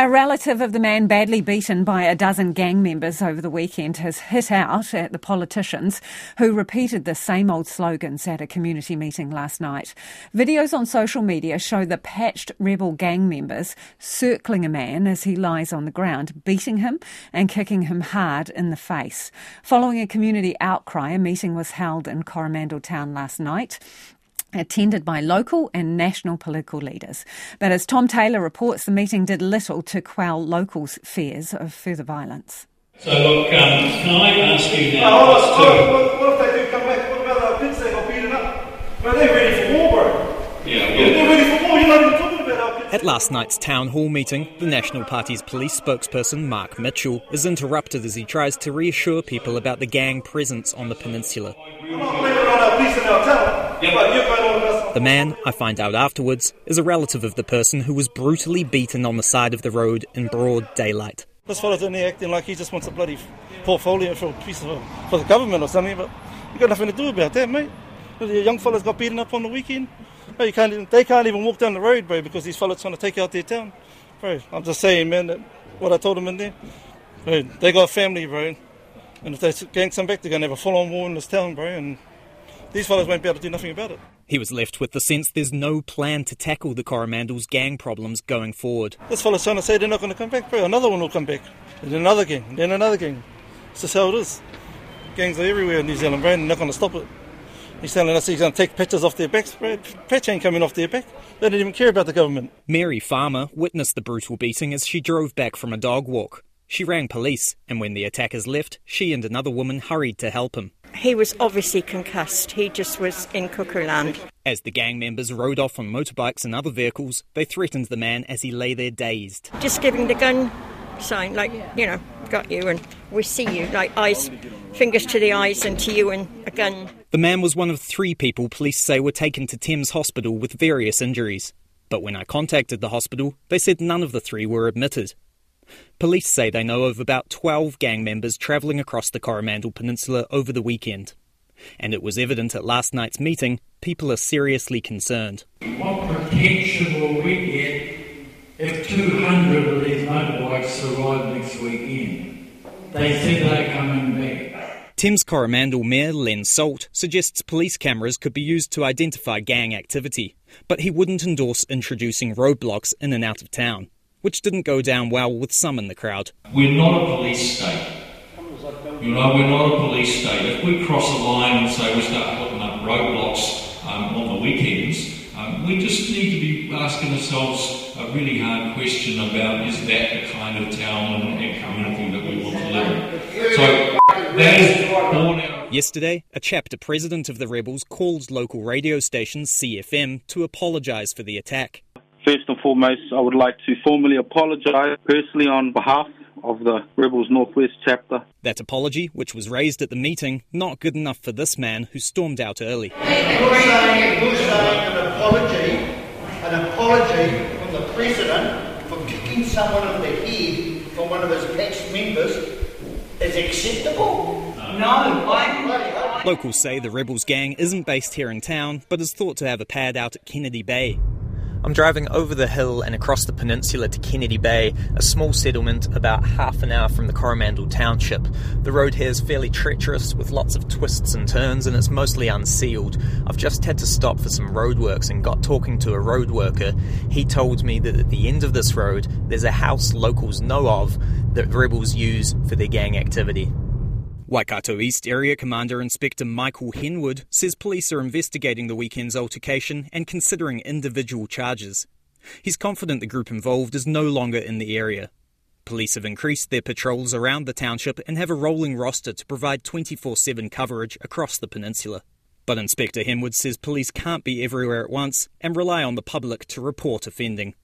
A relative of the man badly beaten by a dozen gang members over the weekend has hit out at the politicians who repeated the same old slogans at a community meeting last night. Videos on social media show the patched rebel gang members circling a man as he lies on the ground, beating him and kicking him hard in the face. Following a community outcry, a meeting was held in Coromandel town last night attended by local and national political leaders. But as Tom Taylor reports, the meeting did little to quell locals' fears of further violence. So, look, um, can I ask you now? what, what, what, if they do come back? What about our kids they got beaten up? Are they're ready for war, bro. Yeah, well, They're ready for war. You're not even talking about our kids. At last night's town hall meeting, the National Party's police spokesperson, Mark Mitchell, is interrupted as he tries to reassure people about the gang presence on the peninsula. The man, I find out afterwards, is a relative of the person who was brutally beaten on the side of the road in broad daylight. This fella's only acting like he just wants a bloody portfolio for a piece of for the government or something, but you got nothing to do about that, mate. The young fellas got beaten up on the weekend. Bro, you can't even, they can't even walk down the road, bro, because these fellas trying to take out their town. Bro, I'm just saying, man, that what I told them in there. Bro, they got a family, bro. And if they gang come back, they're going to have a full-on war in this town, bro. And these fellas won't be able to do nothing about it. He was left with the sense there's no plan to tackle the Coromandel's gang problems going forward. This fella's trying to say they're not going to come back, bro. Another one will come back. Then another gang. Then another gang. It's just how it is. Gangs are everywhere in New Zealand, bro, and they're not going to stop it. He's telling us he's going to take patches off their backs, bro. Patch ain't coming off their back. They don't even care about the government. Mary Farmer witnessed the brutal beating as she drove back from a dog walk. She rang police, and when the attackers left, she and another woman hurried to help him. He was obviously concussed. He just was in cuckoo land. As the gang members rode off on motorbikes and other vehicles, they threatened the man as he lay there dazed. Just giving the gun sign, like, you know, got you and we see you, like eyes, fingers to the eyes and to you and a gun. The man was one of three people police say were taken to Thames Hospital with various injuries. But when I contacted the hospital, they said none of the three were admitted. Police say they know of about 12 gang members travelling across the Coromandel Peninsula over the weekend. And it was evident at last night's meeting, people are seriously concerned. What protection will we get if 200 of these motorbikes arrive next weekend? They said they're coming back. Thames Coromandel Mayor Len Salt suggests police cameras could be used to identify gang activity, but he wouldn't endorse introducing roadblocks in and out of town, which didn't go down well with some in the crowd. we're not a police state. You know, we're not a police state. If we cross a line and say we start putting up roadblocks um, on the weekends, we just need to be asking ourselves a really hard question about is that the kind of town and, and community that we want to live in? So that is born out Yesterday, a chapter president of the rebels called local radio station CFM to apologise for the attack. First and foremost, I would like to formally apologise personally on behalf of the Rebels Northwest chapter. That apology, which was raised at the meeting, not good enough for this man who stormed out early. You're saying, you're saying an apology, an apology from the president for kicking someone on the head from one of his patched members is acceptable? No, I'm. Locals say the rebels gang isn't based here in town, but is thought to have a pad out at Kennedy Bay. I'm driving over the hill and across the peninsula to Kennedy Bay, a small settlement about half an hour from the Coromandel township. The road here is fairly treacherous with lots of twists and turns and it's mostly unsealed. I've just had to stop for some roadworks and got talking to a road worker. He told me that at the end of this road there's a house locals know of that rebels use for their gang activity. Waikato East Area Commander Inspector Michael Henwood says police are investigating the weekend's altercation and considering individual charges. He's confident the group involved is no longer in the area. Police have increased their patrols around the township and have a rolling roster to provide 24 7 coverage across the peninsula. But Inspector Henwood says police can't be everywhere at once and rely on the public to report offending.